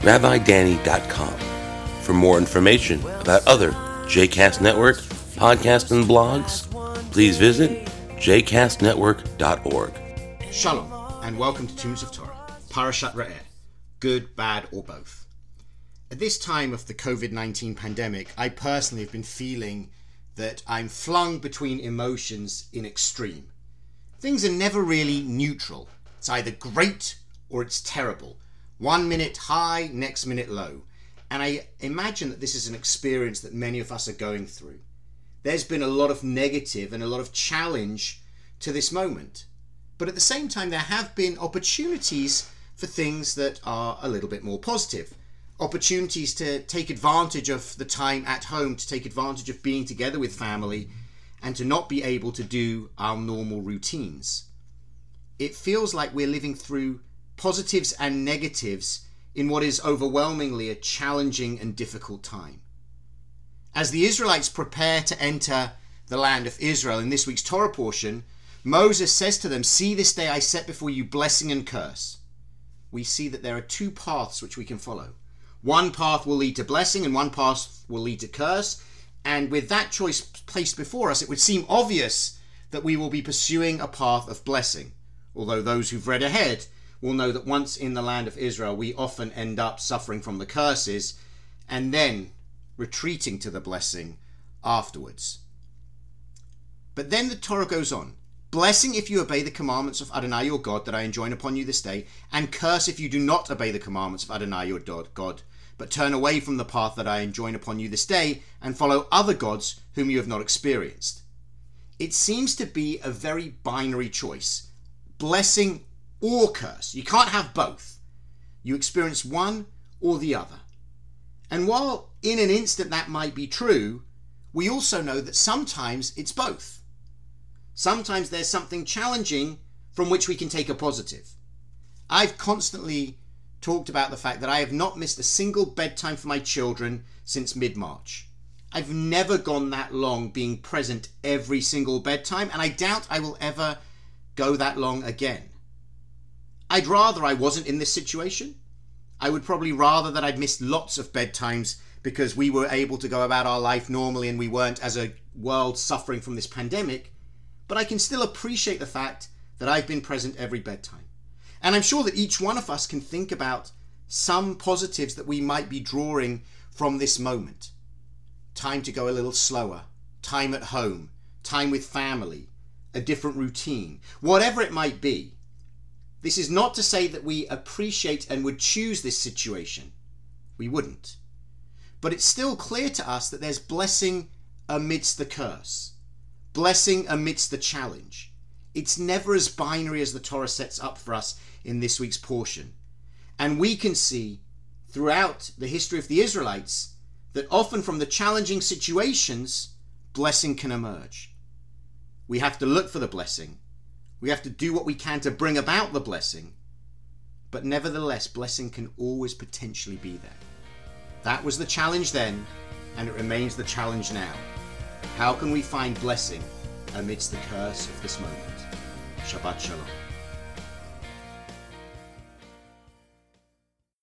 rabbidanny.com. For more information about other JCast Network podcasts and blogs, please visit jcastnetwork.org. Shalom, and welcome to Minutes of Torah, Parashat Re'eh, good, bad, or both. At this time of the COVID 19 pandemic, I personally have been feeling that I'm flung between emotions in extreme. Things are never really neutral. It's either great or it's terrible. One minute high, next minute low. And I imagine that this is an experience that many of us are going through. There's been a lot of negative and a lot of challenge to this moment. But at the same time, there have been opportunities for things that are a little bit more positive. Opportunities to take advantage of the time at home, to take advantage of being together with family, and to not be able to do our normal routines. It feels like we're living through positives and negatives in what is overwhelmingly a challenging and difficult time. As the Israelites prepare to enter the land of Israel in this week's Torah portion, Moses says to them, See this day I set before you blessing and curse. We see that there are two paths which we can follow. One path will lead to blessing and one path will lead to curse. And with that choice placed before us, it would seem obvious that we will be pursuing a path of blessing. Although those who've read ahead will know that once in the land of Israel, we often end up suffering from the curses and then retreating to the blessing afterwards. But then the Torah goes on Blessing if you obey the commandments of Adonai your God that I enjoin upon you this day, and curse if you do not obey the commandments of Adonai your God, but turn away from the path that I enjoin upon you this day, and follow other gods whom you have not experienced. It seems to be a very binary choice blessing or curse. You can't have both. You experience one or the other. And while in an instant that might be true, we also know that sometimes it's both. Sometimes there's something challenging from which we can take a positive. I've constantly talked about the fact that I have not missed a single bedtime for my children since mid March. I've never gone that long being present every single bedtime, and I doubt I will ever go that long again. I'd rather I wasn't in this situation. I would probably rather that I'd missed lots of bedtimes because we were able to go about our life normally and we weren't as a world suffering from this pandemic. But I can still appreciate the fact that I've been present every bedtime. And I'm sure that each one of us can think about some positives that we might be drawing from this moment. Time to go a little slower, time at home, time with family, a different routine, whatever it might be. This is not to say that we appreciate and would choose this situation. We wouldn't. But it's still clear to us that there's blessing amidst the curse, blessing amidst the challenge. It's never as binary as the Torah sets up for us in this week's portion. And we can see throughout the history of the Israelites that often from the challenging situations, blessing can emerge. We have to look for the blessing. We have to do what we can to bring about the blessing. But nevertheless, blessing can always potentially be there. That was the challenge then, and it remains the challenge now. How can we find blessing amidst the curse of this moment? Shabbat Shalom.